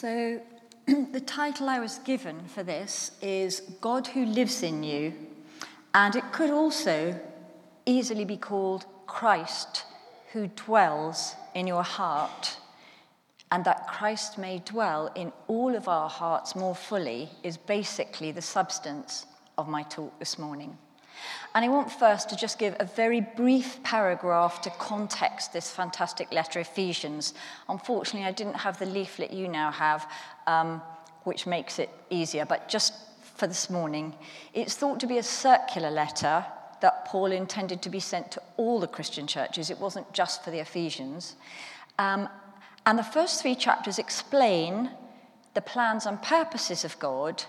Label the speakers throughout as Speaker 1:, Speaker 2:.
Speaker 1: So, the title I was given for this is God Who Lives in You, and it could also easily be called Christ Who Dwells in Your Heart. And that Christ may dwell in all of our hearts more fully is basically the substance of my talk this morning. And I want first to just give a very brief paragraph to context this fantastic letter, Ephesians. Unfortunately, I didn't have the leaflet you now have, um, which makes it easier, but just for this morning, it's thought to be a circular letter that Paul intended to be sent to all the Christian churches. It wasn't just for the Ephesians. Um, and the first three chapters explain the plans and purposes of God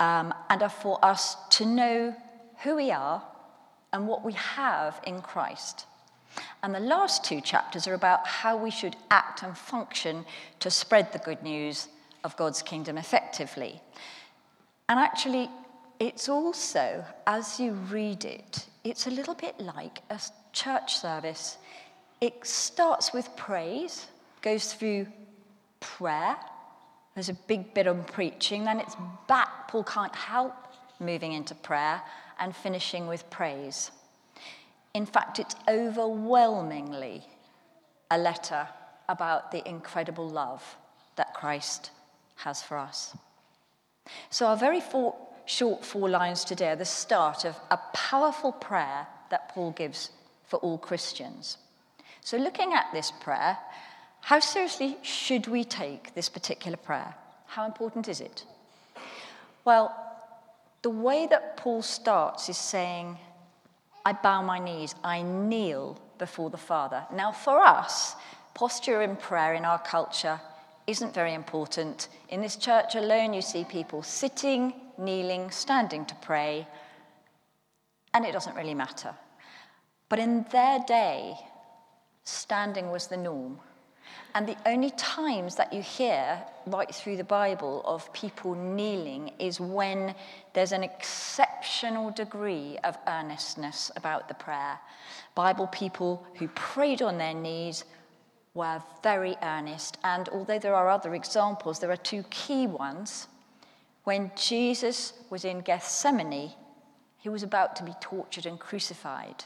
Speaker 1: um, and are for us to know who we are and what we have in Christ. And the last two chapters are about how we should act and function to spread the good news of God's kingdom effectively. And actually, it's also, as you read it, it's a little bit like a church service. It starts with praise, goes through prayer. There's a big bit on preaching, then it's back. Paul can't help moving into prayer and finishing with praise. In fact, it's overwhelmingly a letter about the incredible love that Christ has for us. So, our very four, short four lines today are the start of a powerful prayer that Paul gives for all Christians. So, looking at this prayer, how seriously should we take this particular prayer? How important is it? Well, the way that Paul starts is saying, I bow my knees, I kneel before the Father. Now, for us, posture in prayer in our culture isn't very important. In this church alone, you see people sitting, kneeling, standing to pray, and it doesn't really matter. But in their day, standing was the norm. And the only times that you hear right through the Bible of people kneeling is when there's an exceptional degree of earnestness about the prayer. Bible people who prayed on their knees were very earnest. And although there are other examples, there are two key ones. When Jesus was in Gethsemane, he was about to be tortured and crucified.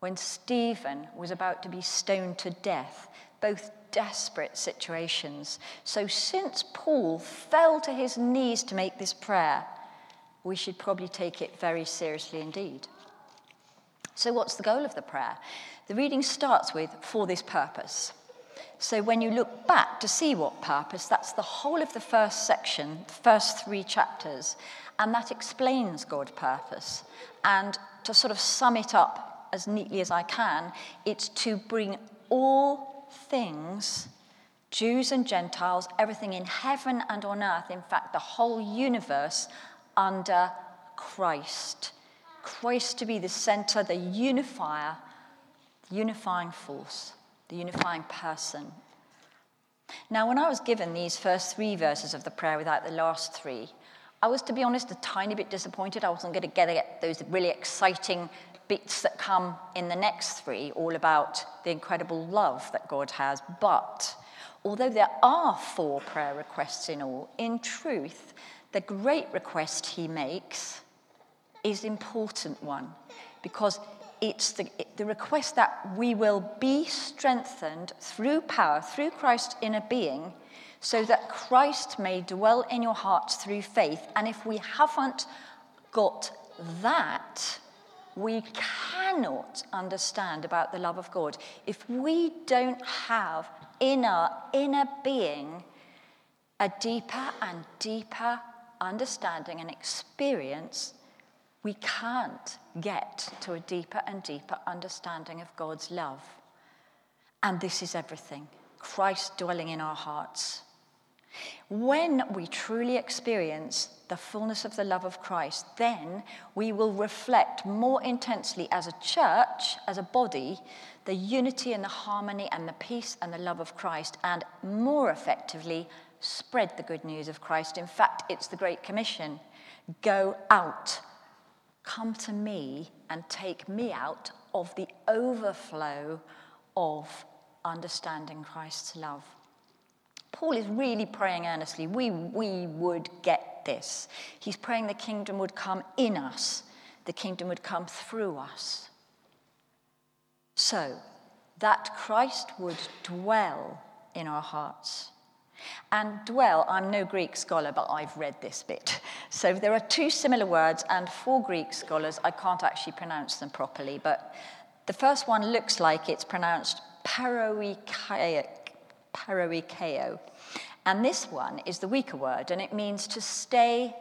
Speaker 1: When Stephen was about to be stoned to death, both desperate situations. So, since Paul fell to his knees to make this prayer, we should probably take it very seriously indeed. So, what's the goal of the prayer? The reading starts with, for this purpose. So, when you look back to see what purpose, that's the whole of the first section, the first three chapters, and that explains God's purpose. And to sort of sum it up as neatly as I can, it's to bring all things, Jews and Gentiles, everything in heaven and on earth, in fact, the whole universe, under Christ. Christ to be the center, the unifier, the unifying force, the unifying person. Now, when I was given these first three verses of the prayer without the last three, I was, to be honest, a tiny bit disappointed. I wasn't going to get those really exciting bits that come in the next three, all about the incredible love that God has. But although there are four prayer requests in all, in truth, the great request he makes is important one because it's the, the request that we will be strengthened through power, through Christ's inner being, so that Christ may dwell in your hearts through faith. And if we haven't got that, we cannot understand about the love of God if we don't have in our inner being a deeper and deeper understanding and experience. We can't get to a deeper and deeper understanding of God's love. And this is everything Christ dwelling in our hearts. When we truly experience the fullness of the love of Christ, then we will reflect more intensely as a church, as a body, the unity and the harmony and the peace and the love of Christ, and more effectively spread the good news of Christ. In fact, it's the Great Commission go out, come to me, and take me out of the overflow of understanding Christ's love. Paul is really praying earnestly. We, we would get this. He's praying the kingdom would come in us, the kingdom would come through us. So, that Christ would dwell in our hearts. And dwell, I'm no Greek scholar, but I've read this bit. So there are two similar words, and for Greek scholars, I can't actually pronounce them properly, but the first one looks like it's pronounced paroikeo, and this one is the weaker word, and it means to stay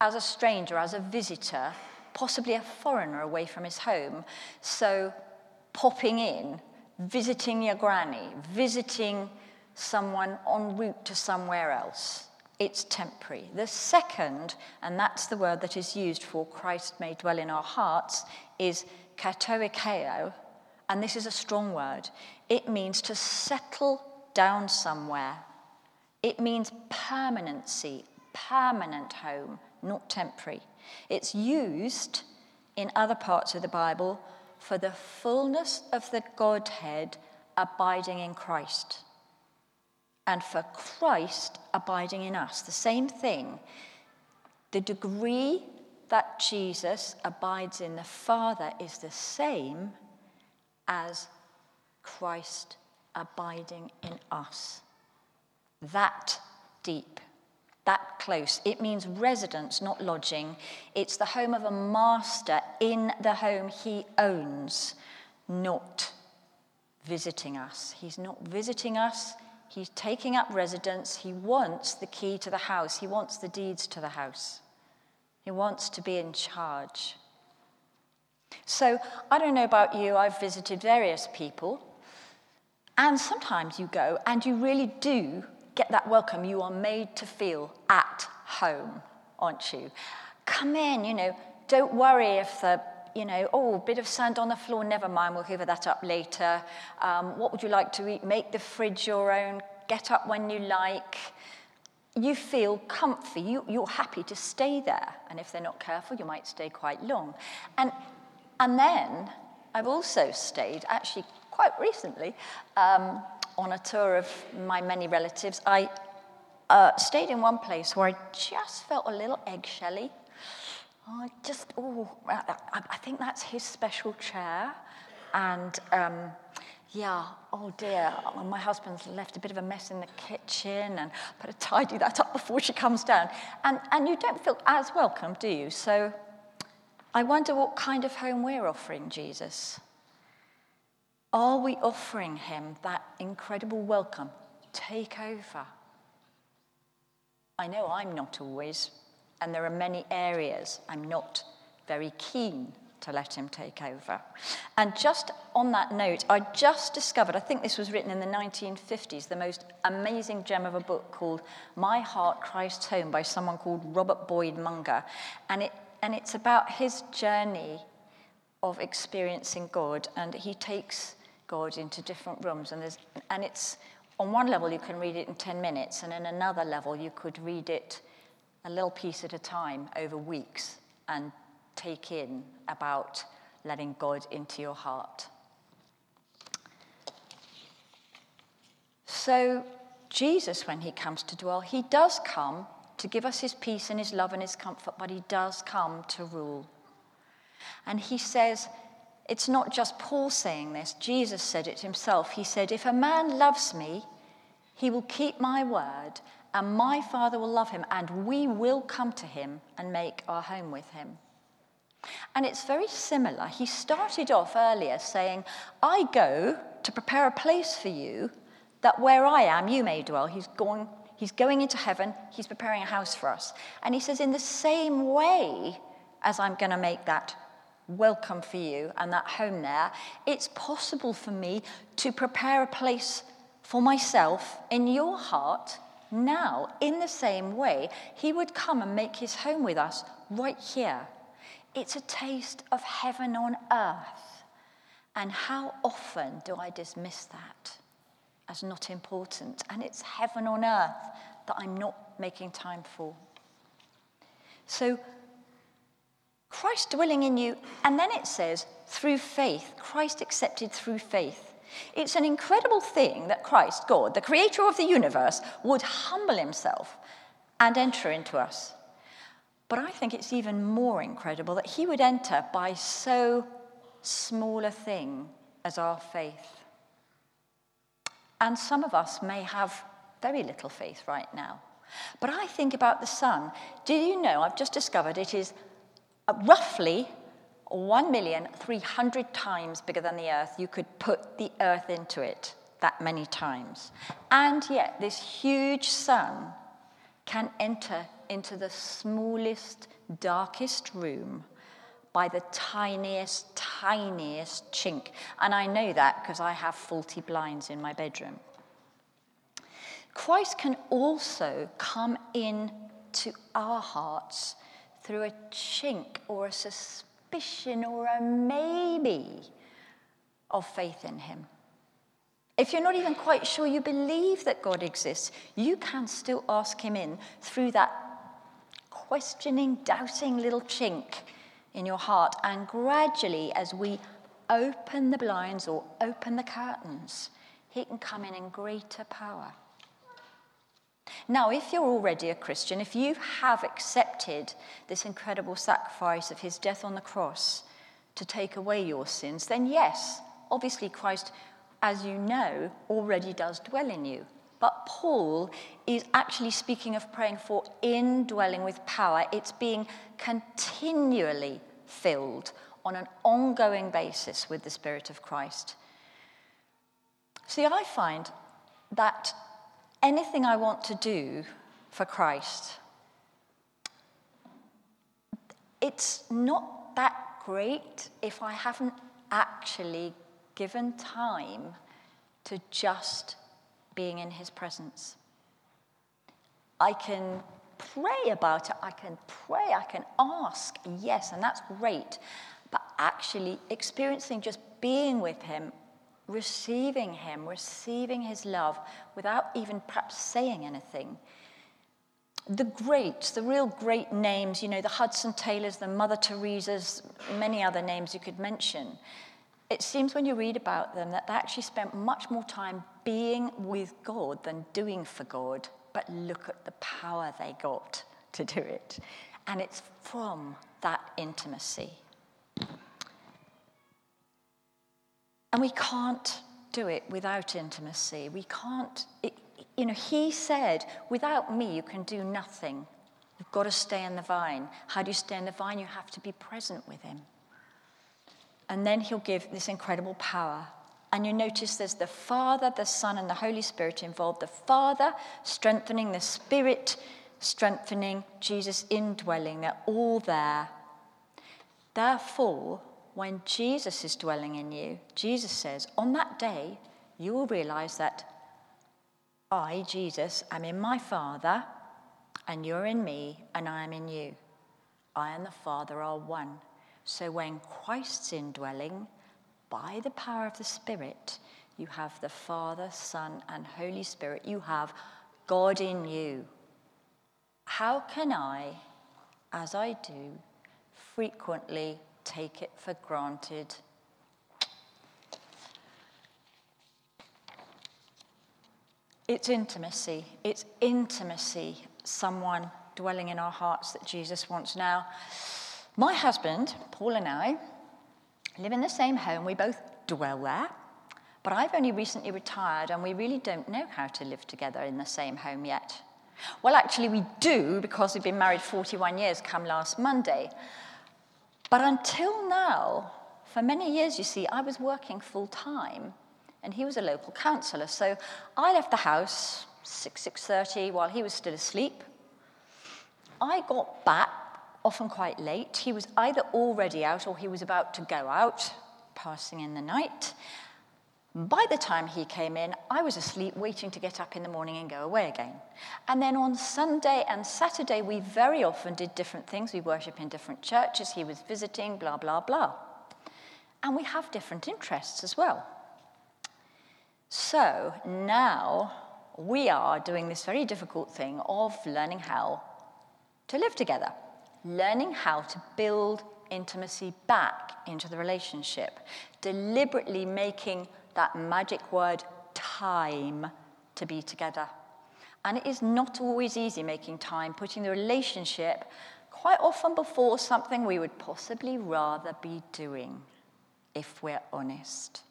Speaker 1: as a stranger, as a visitor, possibly a foreigner away from his home. So popping in, visiting your granny, visiting someone en route to somewhere else. It's temporary. The second, and that's the word that is used for Christ may dwell in our hearts, is katoikeo, and this is a strong word. It means to settle down somewhere. It means permanency, permanent home, not temporary. It's used in other parts of the Bible for the fullness of the Godhead abiding in Christ and for Christ abiding in us. The same thing. The degree that Jesus abides in the Father is the same as Christ abiding in us. That deep, that close. It means residence, not lodging. It's the home of a master in the home he owns, not visiting us. He's not visiting us, He's taking up residence. He wants the key to the house. He wants the deeds to the house. He wants to be in charge. So, I don't know about you, I've visited various people, and sometimes you go and you really do get that welcome. You are made to feel at home, aren't you? Come in, you know, don't worry if the you know, oh, bit of sand on the floor, never mind, we'll cover that up later. Um, what would you like to eat? Make the fridge your own, get up when you like. You feel comfy, you, you're happy to stay there. And if they're not careful, you might stay quite long. And, and then I've also stayed, actually quite recently, um, on a tour of my many relatives. I uh, stayed in one place where I just felt a little eggshelly I just, oh, I think that's his special chair. And um, yeah, oh dear, my husband's left a bit of a mess in the kitchen and better tidy that up before she comes down. And, and you don't feel as welcome, do you? So I wonder what kind of home we're offering Jesus. Are we offering him that incredible welcome? Take over. I know I'm not always and there are many areas I'm not very keen to let him take over. And just on that note, I just discovered, I think this was written in the 1950s, the most amazing gem of a book called My Heart, Christ's Home by someone called Robert Boyd Munger. And, it, and it's about his journey of experiencing God. And he takes God into different rooms. And, there's, and it's, on one level, you can read it in 10 minutes, and in another level, you could read it a little piece at a time over weeks and take in about letting God into your heart. So, Jesus, when he comes to dwell, he does come to give us his peace and his love and his comfort, but he does come to rule. And he says, it's not just Paul saying this, Jesus said it himself. He said, If a man loves me, he will keep my word, and my Father will love him, and we will come to him and make our home with him. And it's very similar. He started off earlier saying, I go to prepare a place for you that where I am, you may dwell. He's going, he's going into heaven, he's preparing a house for us. And he says, In the same way as I'm going to make that welcome for you and that home there, it's possible for me to prepare a place for myself in your heart now, in the same way, he would come and make his home with us right here. It's a taste of heaven on earth. And how often do I dismiss that as not important? And it's heaven on earth that I'm not making time for. So, Christ dwelling in you, and then it says, through faith, Christ accepted through faith. It's an incredible thing that Christ, God, the creator of the universe, would humble himself and enter into us. But I think it's even more incredible that he would enter by so small a thing as our faith. And some of us may have very little faith right now. But I think about the sun. Do you know, I've just discovered it is roughly 1,300 times bigger than the earth. You could put the earth into it that many times. And yet, this huge sun can enter into the smallest, darkest room by the tiniest, tiniest chink. And I know that because I have faulty blinds in my bedroom. Christ can also come in to our hearts through a chink or a suspicion or a maybe of faith in him. If you're not even quite sure you believe that God exists, you can still ask Him in through that questioning, doubting little chink in your heart. And gradually, as we open the blinds or open the curtains, He can come in in greater power. Now, if you're already a Christian, if you have accepted this incredible sacrifice of His death on the cross to take away your sins, then yes, obviously Christ as you know, already does dwell in you. But Paul is actually speaking of praying for indwelling with power. It's being continually filled on an ongoing basis with the Spirit of Christ. See, I find that anything I want to do for Christ, it's not that great if I haven't actually given time to just being in his presence. I can pray about it, I can pray, I can ask, yes, and that's great. But actually experiencing just being with him, receiving him, receiving his love without even perhaps saying anything. The greats, the real great names, you know, the Hudson Taylors, the Mother Teresa's, many other names you could mention it seems when you read about them that they actually spent much more time being with God than doing for God. But look at the power they got to do it. And it's from that intimacy. And we can't do it without intimacy. We can't, it, you know, he said, without me, you can do nothing. You've got to stay in the vine. How do you stay in the vine? You have to be present with him. And then he'll give this incredible power. And you notice there's the Father, the Son, and the Holy Spirit involved. The Father strengthening, the Spirit strengthening, Jesus indwelling. They're all there. Therefore, when Jesus is dwelling in you, Jesus says, on that day, you will realize that I, Jesus, am in my Father, and you're in me, and I am in you. I and the Father are one. So when Christ's indwelling, by the power of the Spirit, you have the Father, Son, and Holy Spirit. You have God in you. How can I, as I do, frequently take it for granted? It's intimacy. It's intimacy, someone dwelling in our hearts that Jesus wants. Now, my husband, Paul, and I live in the same home. We both dwell there. But I've only recently retired, and we really don't know how to live together in the same home yet. Well, actually, we do because we've been married 41 years come last Monday. But until now, for many years, you see, I was working full time, and he was a local councillor. So I left the house 6, 6.30 while he was still asleep. I got back often quite late. He was either already out or he was about to go out, passing in the night. By the time he came in, I was asleep, waiting to get up in the morning and go away again. And then on Sunday and Saturday, we very often did different things. We worship in different churches. He was visiting, blah, blah, blah. And we have different interests as well. So now we are doing this very difficult thing of learning how to live together learning how to build intimacy back into the relationship, deliberately making that magic word time to be together. And it is not always easy making time, putting the relationship quite often before something we would possibly rather be doing, if we're honest.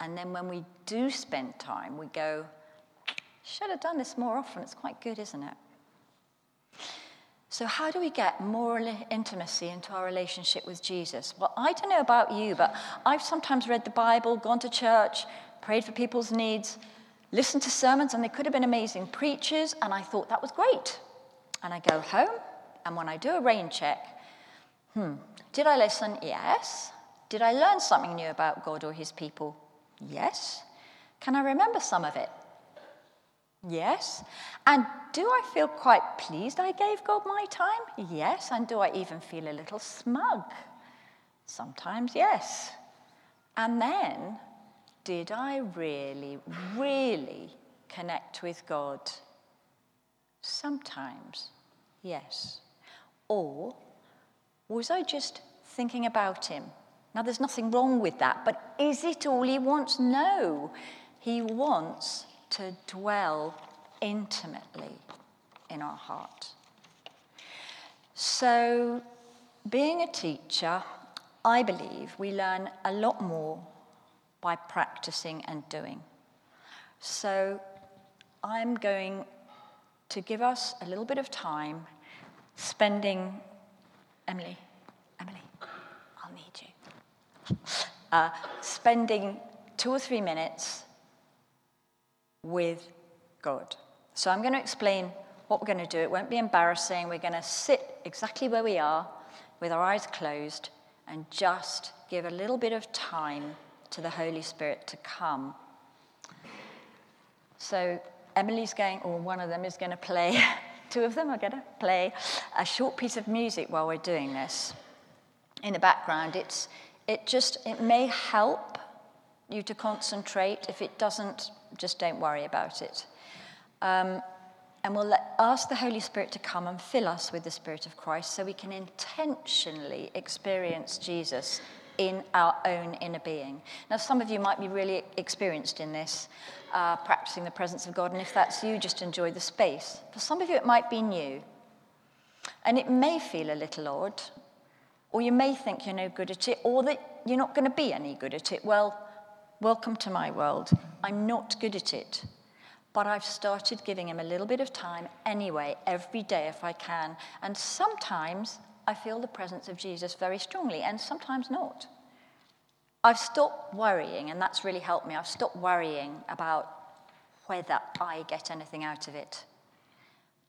Speaker 1: And then when we do spend time, we go, should have done this more often. It's quite good, isn't it? So, how do we get more intimacy into our relationship with Jesus? Well, I don't know about you, but I've sometimes read the Bible, gone to church, prayed for people's needs, listened to sermons, and they could have been amazing preachers, and I thought that was great. And I go home, and when I do a rain check, hmm, did I listen? Yes. Did I learn something new about God or his people? Yes. Can I remember some of it? Yes. And do I feel quite pleased I gave God my time? Yes. And do I even feel a little smug? Sometimes, yes. And then, did I really, really connect with God? Sometimes, yes. Or was I just thinking about Him? Now, there's nothing wrong with that, but is it all He wants? No. He wants to dwell intimately in our heart. So, being a teacher, I believe we learn a lot more by practicing and doing. So, I'm going to give us a little bit of time spending. Emily, Emily, I'll need you. Uh, spending two or three minutes with God. So I'm going to explain what we're going to do. It won't be embarrassing. We're going to sit exactly where we are with our eyes closed and just give a little bit of time to the Holy Spirit to come. So Emily's going, or one of them is going to play, two of them are going to play a short piece of music while we're doing this. In the background, it's, it just, it may help you to concentrate. If it doesn't, just don't worry about it. Um, and we'll let, ask the Holy Spirit to come and fill us with the Spirit of Christ so we can intentionally experience Jesus in our own inner being. Now, some of you might be really experienced in this, uh, practicing the presence of God, and if that's you, just enjoy the space. For some of you, it might be new. And it may feel a little odd, or you may think you're no good at it, or that you're not going to be any good at it. Well, welcome to my world. I'm not good at it. But I've started giving him a little bit of time anyway, every day if I can. And sometimes I feel the presence of Jesus very strongly, and sometimes not. I've stopped worrying, and that's really helped me. I've stopped worrying about whether I get anything out of it.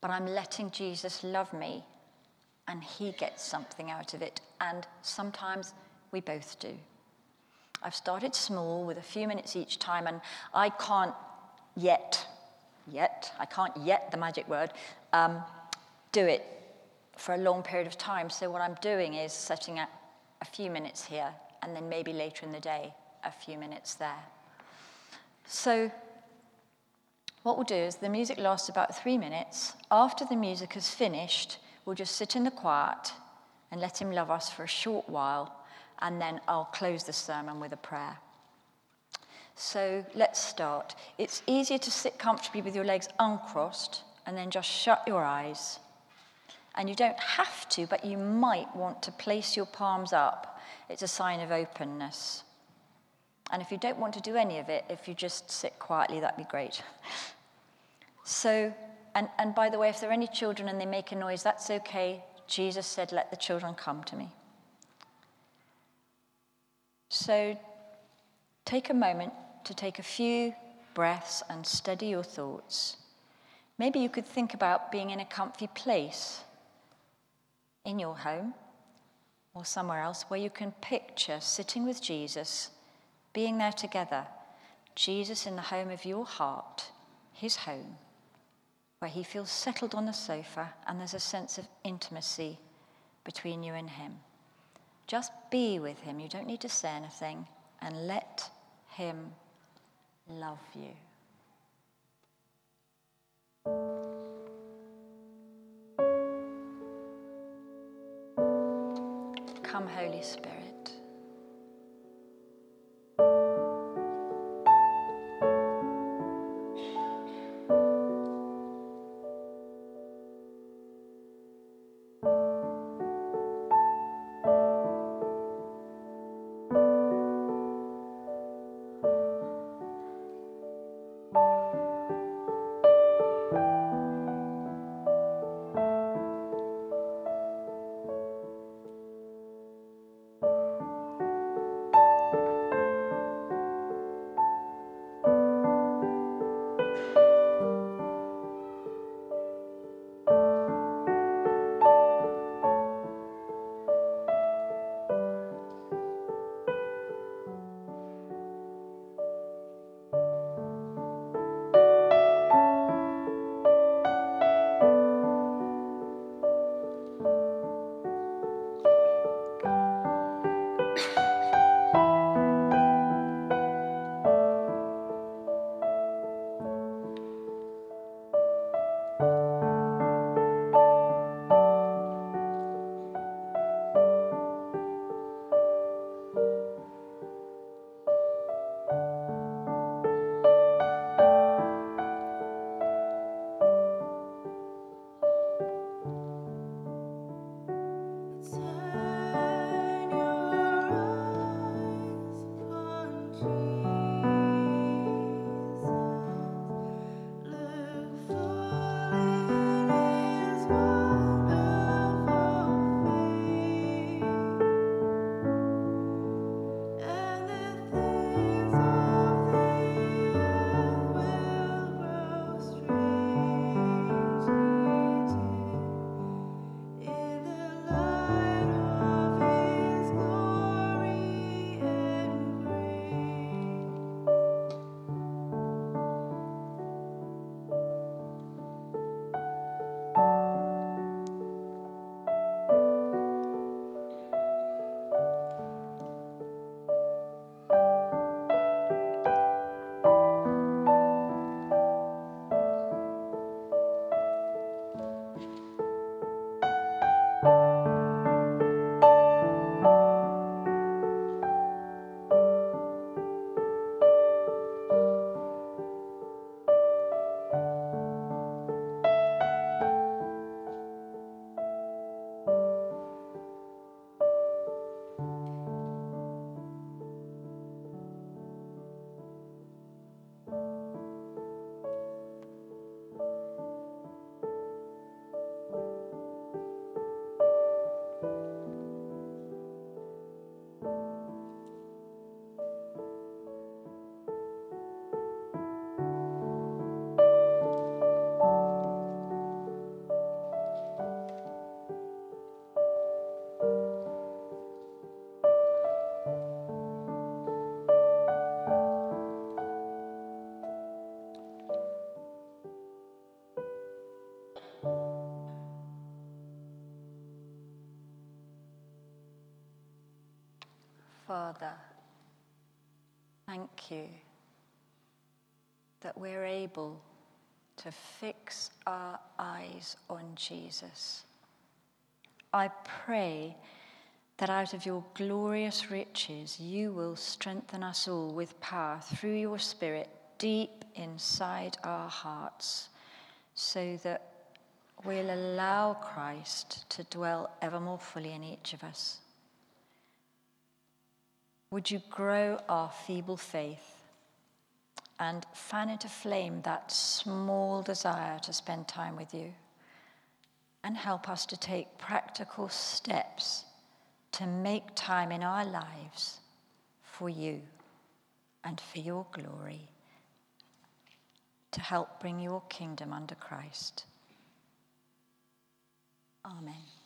Speaker 1: But I'm letting Jesus love me, and he gets something out of it. And sometimes we both do. I've started small with a few minutes each time, and I can't yet yet, I can't yet the magic word, um, do it for a long period of time. So what I'm doing is setting up a few minutes here and then maybe later in the day, a few minutes there. So what we'll do is the music lasts about three minutes. After the music has finished, we'll just sit in the quiet and let him love us for a short while, and then I'll close the sermon with a prayer. So let's start. It's easier to sit comfortably with your legs uncrossed and then just shut your eyes. And you don't have to, but you might want to place your palms up. It's a sign of openness. And if you don't want to do any of it, if you just sit quietly, that'd be great. So, and, and by the way, if there are any children and they make a noise, that's okay. Jesus said, Let the children come to me. So, take a moment to take a few breaths and steady your thoughts. Maybe you could think about being in a comfy place in your home or somewhere else where you can picture sitting with Jesus, being there together. Jesus in the home of your heart, his home, where he feels settled on the sofa and there's a sense of intimacy between you and him. Just be with him. You don't need to say anything and let him love you. Come, Holy Spirit. Father, thank you that we're able to fix our eyes on Jesus. I pray that out of your glorious riches you will strengthen us all with power through your Spirit deep inside our hearts, so that we'll allow Christ to dwell ever more fully in each of us. Would you grow our feeble faith and fan into flame that small desire to spend time with you? And help us to take practical steps to make time in our lives for you and for your glory to help bring your kingdom under Christ. Amen.